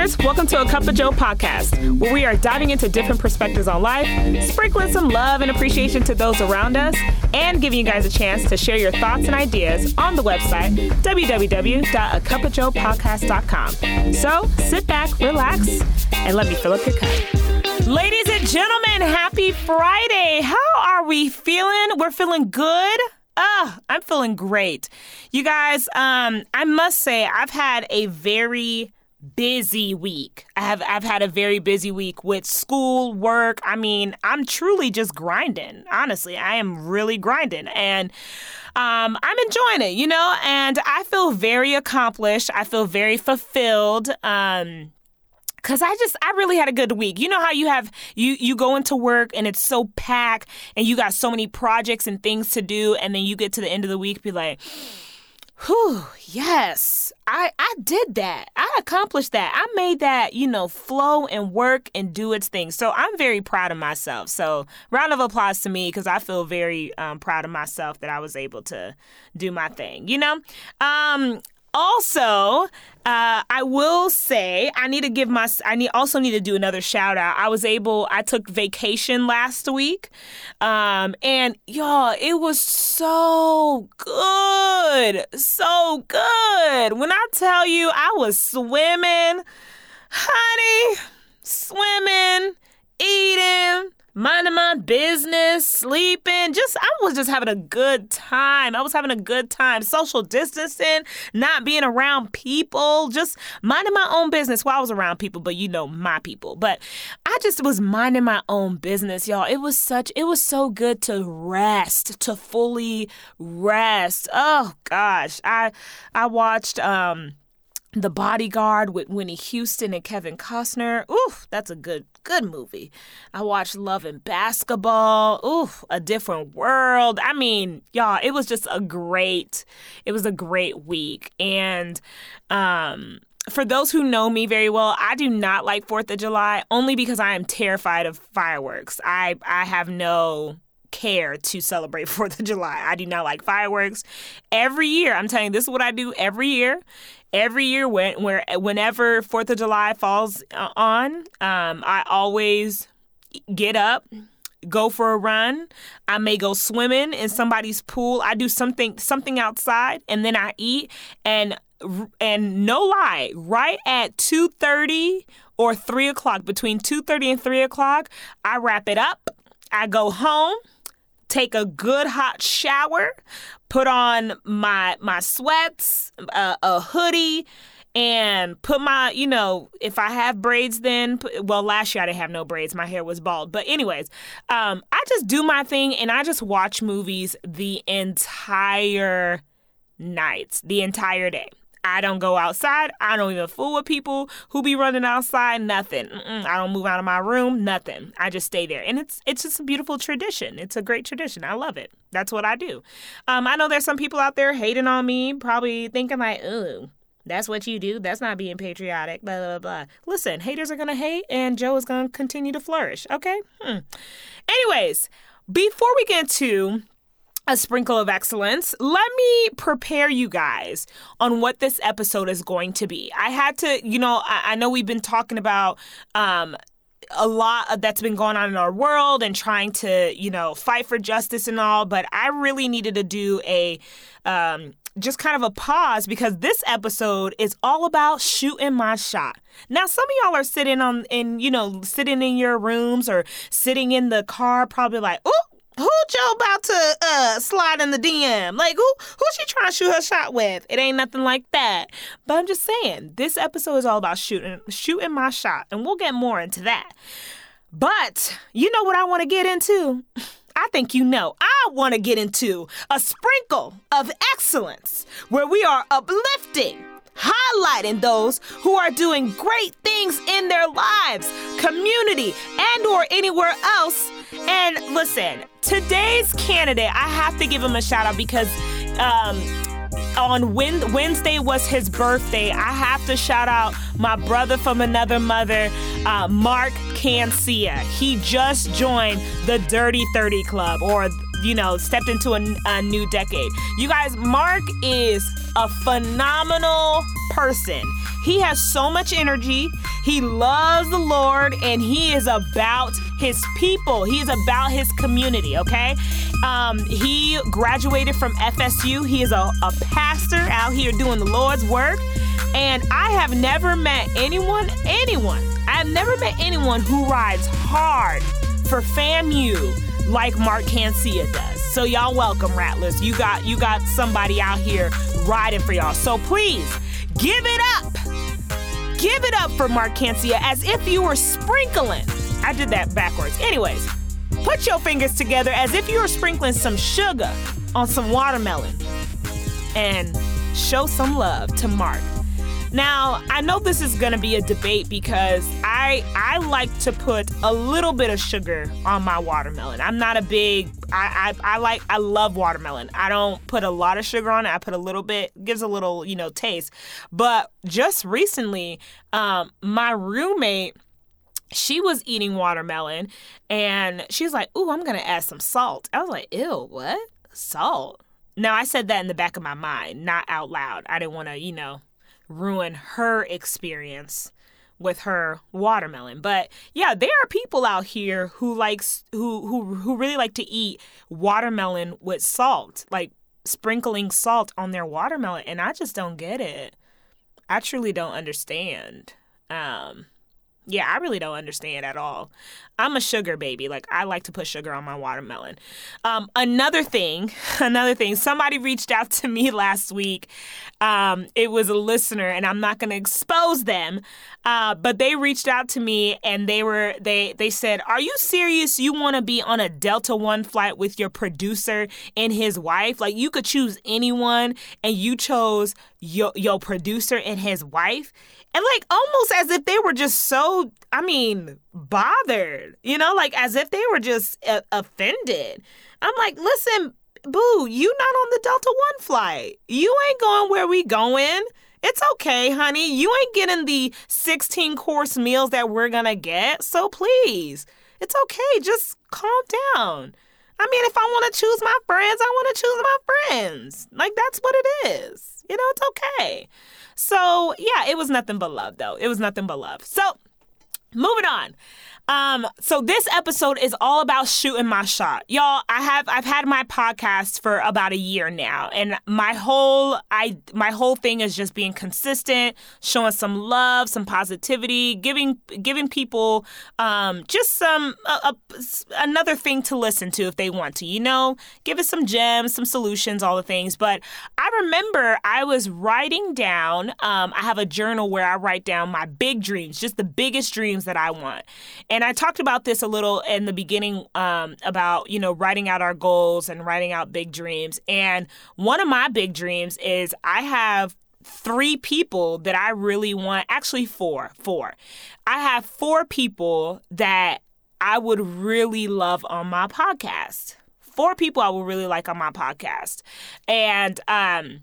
listeners. Welcome to a Cup of Joe podcast, where we are diving into different perspectives on life, sprinkling some love and appreciation to those around us, and giving you guys a chance to share your thoughts and ideas on the website, www.acupofjoepodcast.com. So sit back, relax, and let me fill up your cup. Ladies and gentlemen, happy Friday. How are we feeling? We're feeling good. Ah, I'm feeling great. You guys, um, I must say I've had a very busy week. I have I've had a very busy week with school, work. I mean, I'm truly just grinding. Honestly, I am really grinding and um, I'm enjoying it, you know, and I feel very accomplished. I feel very fulfilled. Um, Cause I just I really had a good week. You know how you have you you go into work and it's so packed and you got so many projects and things to do and then you get to the end of the week be like, whew, yes, I I did that. I accomplished that. I made that, you know, flow and work and do its thing. So I'm very proud of myself. So round of applause to me because I feel very um, proud of myself that I was able to do my thing. You know, um, also, uh, I will say I need to give my I need also need to do another shout out. I was able I took vacation last week, um, and y'all it was so good, so good. When I tell you I was swimming, honey, swimming, eating minding my business, sleeping. Just I was just having a good time. I was having a good time. Social distancing, not being around people, just minding my own business while I was around people, but you know my people. But I just was minding my own business, y'all. It was such it was so good to rest, to fully rest. Oh gosh. I I watched um the Bodyguard with Whitney Houston and Kevin Costner. Ooh, that's a good good movie. I watched Love and Basketball. Ooh, A Different World. I mean, y'all, it was just a great it was a great week. And um for those who know me very well, I do not like 4th of July only because I am terrified of fireworks. I I have no care to celebrate 4th of July. I do not like fireworks. Every year, I'm telling you, this is what I do every year every year when where whenever Fourth of July falls uh, on, um, I always get up, go for a run. I may go swimming in somebody's pool. I do something something outside, and then I eat. And and no lie, right at two thirty or three o'clock, between two thirty and three o'clock, I wrap it up. I go home take a good hot shower, put on my my sweats, a hoodie, and put my, you know, if I have braids, then well, last year I didn't have no braids. My hair was bald. But anyways, um, I just do my thing and I just watch movies the entire night, the entire day. I don't go outside. I don't even fool with people who be running outside. Nothing. Mm-mm. I don't move out of my room. Nothing. I just stay there, and it's it's just a beautiful tradition. It's a great tradition. I love it. That's what I do. Um, I know there's some people out there hating on me, probably thinking like, "Ooh, that's what you do. That's not being patriotic." Blah blah blah. Listen, haters are gonna hate, and Joe is gonna continue to flourish. Okay. Hmm. Anyways, before we get to a sprinkle of excellence, let me prepare you guys on what this episode is going to be. I had to, you know, I, I know we've been talking about um, a lot that's been going on in our world and trying to, you know, fight for justice and all, but I really needed to do a um, just kind of a pause because this episode is all about shooting my shot. Now, some of y'all are sitting on in, you know, sitting in your rooms or sitting in the car, probably like, oh, who Joe about to uh slide in the DM? Like who who she trying to shoot her shot with? It ain't nothing like that. But I'm just saying, this episode is all about shooting shooting my shot, and we'll get more into that. But you know what I want to get into? I think you know. I want to get into a sprinkle of excellence where we are uplifting highlighting those who are doing great things in their lives, community, and or anywhere else. And listen, today's candidate, I have to give him a shout out because um, on Wednesday was his birthday. I have to shout out my brother from another mother, uh, Mark Cancia. He just joined the Dirty 30 Club, or, you know, stepped into a, a new decade. You guys, Mark is a phenomenal person. He has so much energy. He loves the Lord and he is about his people. He is about his community, okay? Um, he graduated from FSU. He is a, a pastor out here doing the Lord's work. And I have never met anyone, anyone, I've never met anyone who rides hard for FAMU like Mark Cancia does. So y'all welcome, Rattlers. You got you got somebody out here riding for y'all. So please give it up. Give it up for Mark Cancia as if you were sprinkling. I did that backwards. Anyways, put your fingers together as if you were sprinkling some sugar on some watermelon and show some love to Mark. Now, I know this is going to be a debate because I I like to put a little bit of sugar on my watermelon. I'm not a big I, I I like I love watermelon. I don't put a lot of sugar on it. I put a little bit, gives a little, you know, taste. But just recently, um my roommate she was eating watermelon and she's like, Ooh, I'm gonna add some salt. I was like, Ew, what? Salt? Now I said that in the back of my mind, not out loud. I didn't wanna, you know, ruin her experience with her watermelon. But yeah, there are people out here who likes who who who really like to eat watermelon with salt, like sprinkling salt on their watermelon, and I just don't get it. I truly don't understand. Um yeah, I really don't understand at all. I'm a sugar baby. Like I like to put sugar on my watermelon. Um, another thing, another thing. Somebody reached out to me last week. Um, it was a listener, and I'm not going to expose them, uh, but they reached out to me and they were they they said, "Are you serious? You want to be on a Delta One flight with your producer and his wife? Like you could choose anyone, and you chose your your producer and his wife." And like almost as if they were just so, I mean, bothered, you know, like as if they were just uh, offended. I'm like, listen, boo, you not on the Delta One flight. You ain't going where we going. It's okay, honey. You ain't getting the 16 course meals that we're gonna get. So please, it's okay. Just calm down. I mean, if I want to choose my friends, I want to choose my friends. Like, that's what it is. You know, it's okay. So, yeah, it was nothing but love, though. It was nothing but love. So, moving on. Um, so this episode is all about shooting my shot. Y'all, I have I've had my podcast for about a year now, and my whole I my whole thing is just being consistent, showing some love, some positivity, giving giving people um just some a, a, another thing to listen to if they want to, you know, give us some gems, some solutions, all the things. But I remember I was writing down, um, I have a journal where I write down my big dreams, just the biggest dreams that I want. And and I talked about this a little in the beginning um, about, you know, writing out our goals and writing out big dreams. And one of my big dreams is I have three people that I really want, actually, four, four. I have four people that I would really love on my podcast. Four people I would really like on my podcast. And, um,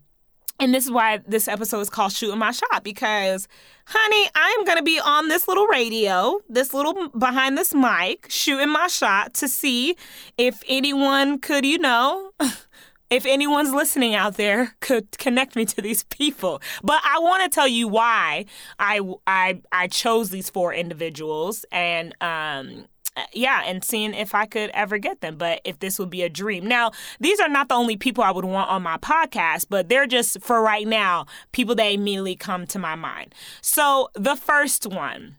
and this is why this episode is called Shooting My Shot because, honey, I'm going to be on this little radio, this little behind this mic, shooting my shot to see if anyone could, you know, if anyone's listening out there could connect me to these people. But I want to tell you why I, I, I chose these four individuals and, um, Uh, yeah, and seeing if I could ever get them, but if this would be a dream. Now, these are not the only people I would want on my podcast, but they're just for right now, people that immediately come to my mind. So, the first one,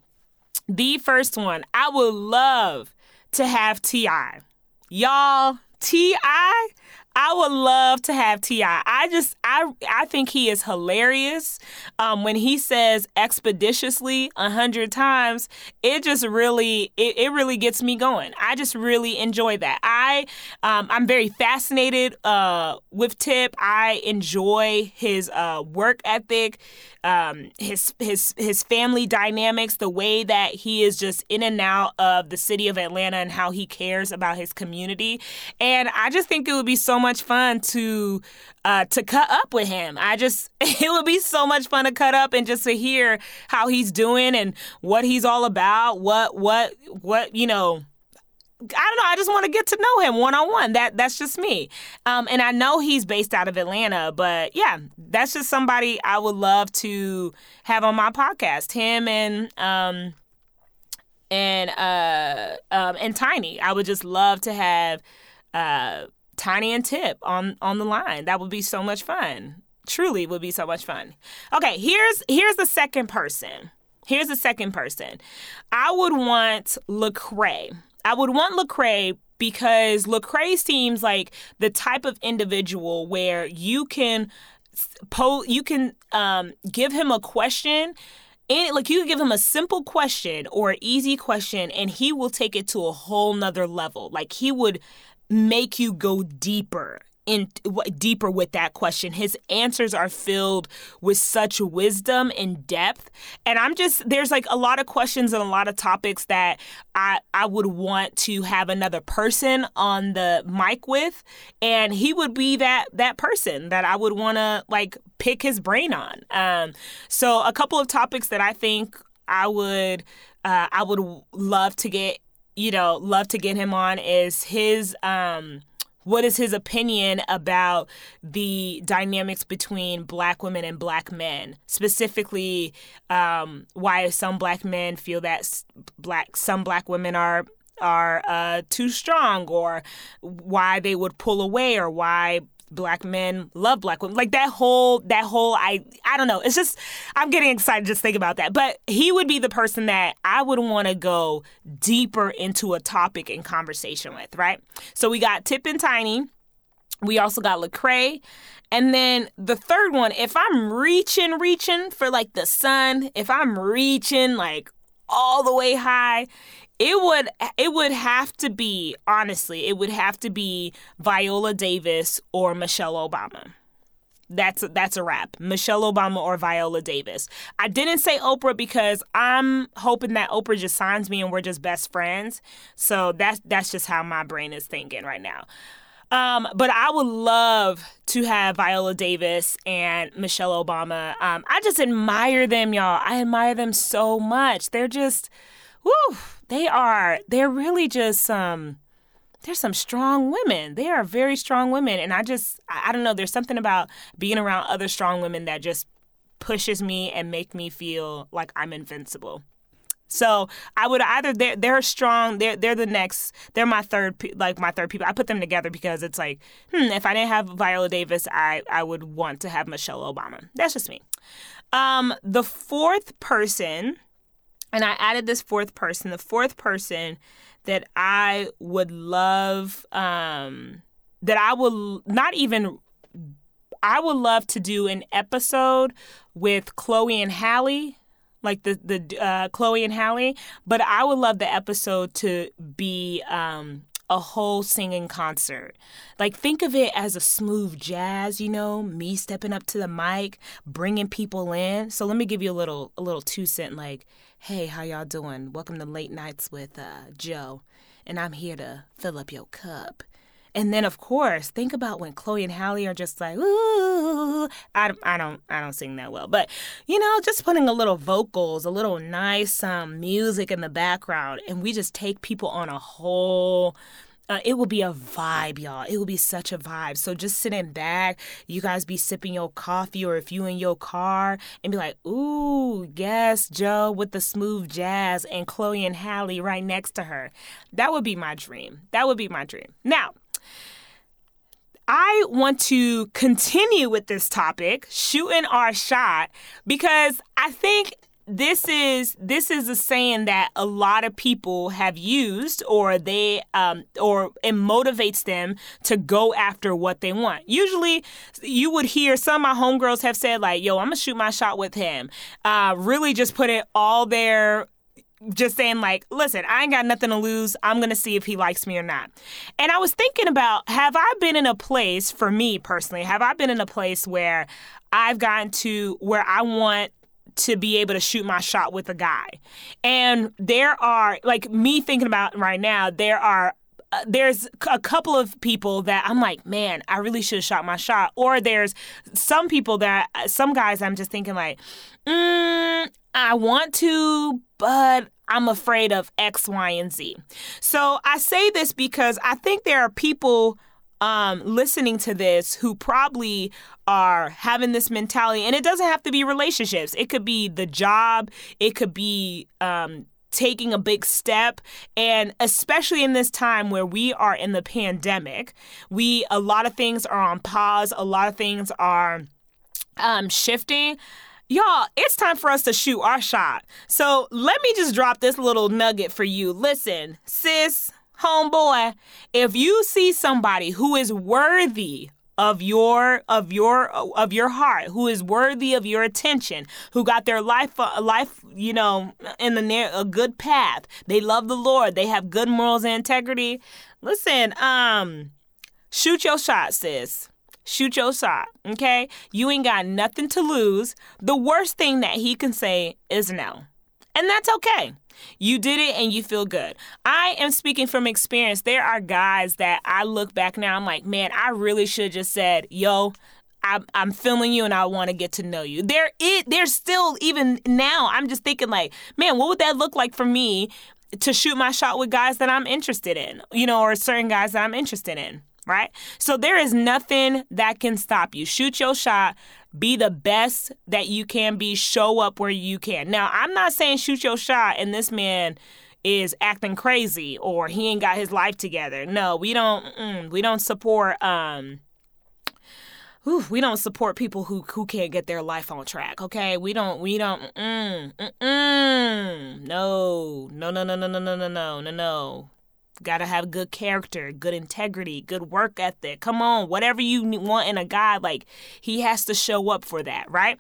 the first one, I would love to have T.I. Y'all, T.I., I would love to have T.I. I just I I think he is hilarious. Um, when he says expeditiously a hundred times, it just really it, it really gets me going. I just really enjoy that. I um, I'm very fascinated uh, with Tip. I enjoy his uh, work ethic um, his his his family dynamics, the way that he is just in and out of the city of Atlanta and how he cares about his community, and I just think it would be so much fun to uh, to cut up with him. I just it would be so much fun to cut up and just to hear how he's doing and what he's all about, what what what you know I don't know. I just want to get to know him one on one. That that's just me. Um, and I know he's based out of Atlanta, but yeah, that's just somebody I would love to have on my podcast. Him and um, and uh, um, and Tiny. I would just love to have uh, Tiny and Tip on on the line. That would be so much fun. Truly, would be so much fun. Okay, here's here's the second person. Here's the second person. I would want Lecrae. I would want Lecrae because Lecrae seems like the type of individual where you can po- you can um, give him a question and like you give him a simple question or an easy question and he will take it to a whole nother level like he would make you go deeper in deeper with that question. His answers are filled with such wisdom and depth. And I'm just there's like a lot of questions and a lot of topics that I I would want to have another person on the mic with and he would be that that person that I would want to like pick his brain on. Um so a couple of topics that I think I would uh, I would love to get you know love to get him on is his um what is his opinion about the dynamics between black women and black men? Specifically um, why some black men feel that black some black women are are uh, too strong or why they would pull away or why black men love black women. Like that whole that whole I I don't know. It's just I'm getting excited just think about that. But he would be the person that I would want to go deeper into a topic in conversation with, right? So we got Tip and Tiny. We also got Lecrae. And then the third one, if I'm reaching, reaching for like the sun, if I'm reaching like all the way high, it would it would have to be honestly it would have to be Viola Davis or Michelle Obama. That's that's a wrap. Michelle Obama or Viola Davis. I didn't say Oprah because I'm hoping that Oprah just signs me and we're just best friends. So that's that's just how my brain is thinking right now. Um, but I would love to have Viola Davis and Michelle Obama. Um, I just admire them, y'all. I admire them so much. They're just, whoo they are they're really just um they're some strong women. They are very strong women. And I just, I don't know, there's something about being around other strong women that just pushes me and make me feel like I'm invincible. So I would either they're they're strong they're they're the next they're my third like my third people I put them together because it's like hmm if I didn't have Viola Davis I I would want to have Michelle Obama that's just me. Um, the fourth person and I added this fourth person. The fourth person that I would love, um, that I will not even, I would love to do an episode with Chloe and Halle, like the the uh, Chloe and Halle. But I would love the episode to be um, a whole singing concert. Like think of it as a smooth jazz, you know, me stepping up to the mic, bringing people in. So let me give you a little a little two cent like, "Hey, how y'all doing? Welcome to Late Nights with uh, Joe, and I'm here to fill up your cup." And then, of course, think about when Chloe and Halle are just like, ooh. I, I don't, I don't sing that well, but you know, just putting a little vocals, a little nice um, music in the background, and we just take people on a whole uh, it will be a vibe, y'all. It will be such a vibe. So just sitting back, you guys be sipping your coffee, or if you in your car, and be like, "Ooh, yes, Joe with the smooth jazz and Chloe and Halle right next to her." That would be my dream. That would be my dream. Now, I want to continue with this topic, shooting our shot, because I think this is this is a saying that a lot of people have used or they um or it motivates them to go after what they want. Usually you would hear some of my homegirls have said like yo i'm gonna shoot my shot with him. Uh really just put it all there just saying like listen i ain't got nothing to lose. I'm gonna see if he likes me or not. And i was thinking about have i been in a place for me personally have i been in a place where i've gotten to where i want to be able to shoot my shot with a guy and there are like me thinking about right now there are uh, there's a couple of people that I'm like, man, I really should have shot my shot. Or there's some people that, uh, some guys I'm just thinking like, mm, I want to, but I'm afraid of X, Y, and Z. So I say this because I think there are people um, listening to this who probably are having this mentality, and it doesn't have to be relationships. It could be the job. It could be um, taking a big step and especially in this time where we are in the pandemic we a lot of things are on pause a lot of things are um, shifting Y'all, it's time for us to shoot our shot. So let me just drop this little nugget for you. Listen, sis, homeboy, if you see somebody who is worthy of your of your of your heart who is worthy of your attention who got their life uh, life you know in the a good path they love the lord they have good morals and integrity listen um shoot your shot sis. Shoot your shot okay? You ain't got nothing to lose. The worst thing that he can say is no and that's okay you did it and you feel good. I am speaking from experience. There are guys that I look back now, I'm like, man, I really should just said, yo, I'm, feeling you and I want to get to know you. There it there's still even now I'm just thinking like, man, what would that look like for me to shoot my shot with guys that I'm interested in, you know, or certain guys that I'm interested in, right? So there is nothing that can stop you. Shoot your shot, be the best that you can be, show up where you can. Now, I'm not saying shoot your shot and this man is acting crazy or he ain't got his life together. No, we don't we don't support um Ooh, we don't support people who who can't get their life on track. Okay, we don't we don't. Mm, mm, mm. No, no, no, no, no, no, no, no, no, no, no. Got to have good character, good integrity, good work ethic. Come on, whatever you want in a guy, like he has to show up for that, right?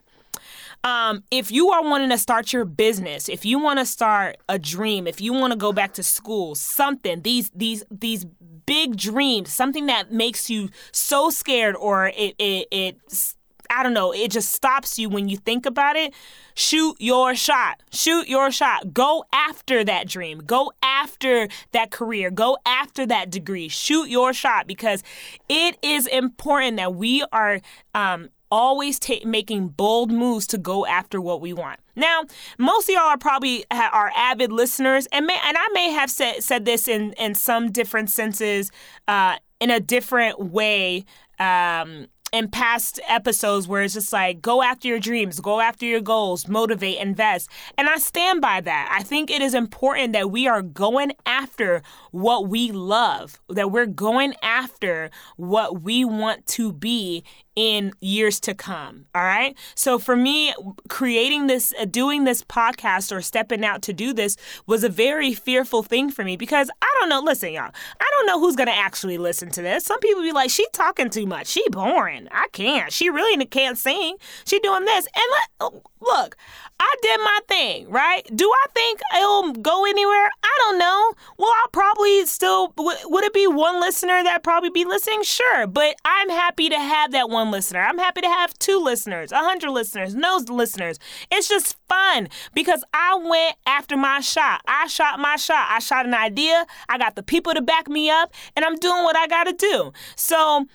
Um, if you are wanting to start your business, if you want to start a dream, if you want to go back to school, something these these these big dreams, something that makes you so scared or it it, it I don't know, it just stops you when you think about it. Shoot your shot. Shoot your shot. Go after that dream. Go after that career. Go after that degree. Shoot your shot because it is important that we are um, always ta- making bold moves to go after what we want. Now, most of y'all are probably are avid listeners, and may, and I may have said said this in in some different senses, uh, in a different way. Um, in past episodes where it's just like go after your dreams, go after your goals, motivate, invest. And I stand by that. I think it is important that we are going after what we love, that we're going after what we want to be in years to come. All right. So for me, creating this, uh, doing this podcast or stepping out to do this was a very fearful thing for me because I don't know. Listen, y'all, I don't know who's going to actually listen to this. Some people be like, she talking too much. She boring. I can't. She really can't sing. She doing this. And let, look, I did my thing, right? Do I think it'll go anywhere? I don't know. Well, I'll probably still, would it be one listener that probably be listening? Sure. But I'm happy to have that one listener. I'm happy to have two listeners, a hundred listeners, no listeners. It's just fun because I went after my shot. I shot my shot. I shot an idea. I got the people to back me up and I'm doing what I got to do. So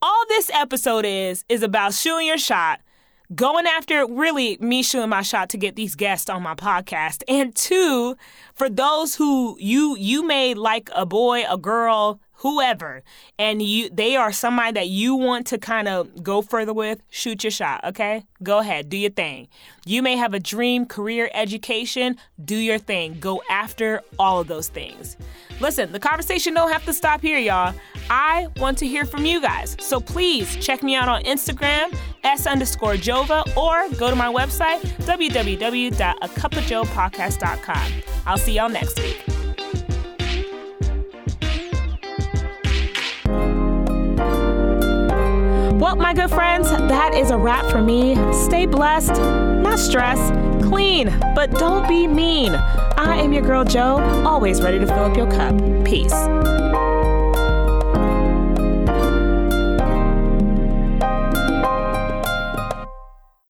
all this episode is, is about shooting your shot going after really me shooting my shot to get these guests on my podcast. And two for those who you you may like a boy a girl whoever and you they are somebody that you want to kind of go further with shoot your shot okay? Go ahead do your thing. You may have a dream career education do your thing. Go after all of those things. Listen the conversation don't have to stop here y'all i want to hear from you guys so please check me out on instagram s underscore jova or go to my website www.acupofjoepodcast.com i'll see y'all next week Well, my good friends, that is a wrap for me. Stay blessed, not stressed, clean, but don't be mean. I am your girl, Joe, always ready to fill up your cup. Peace.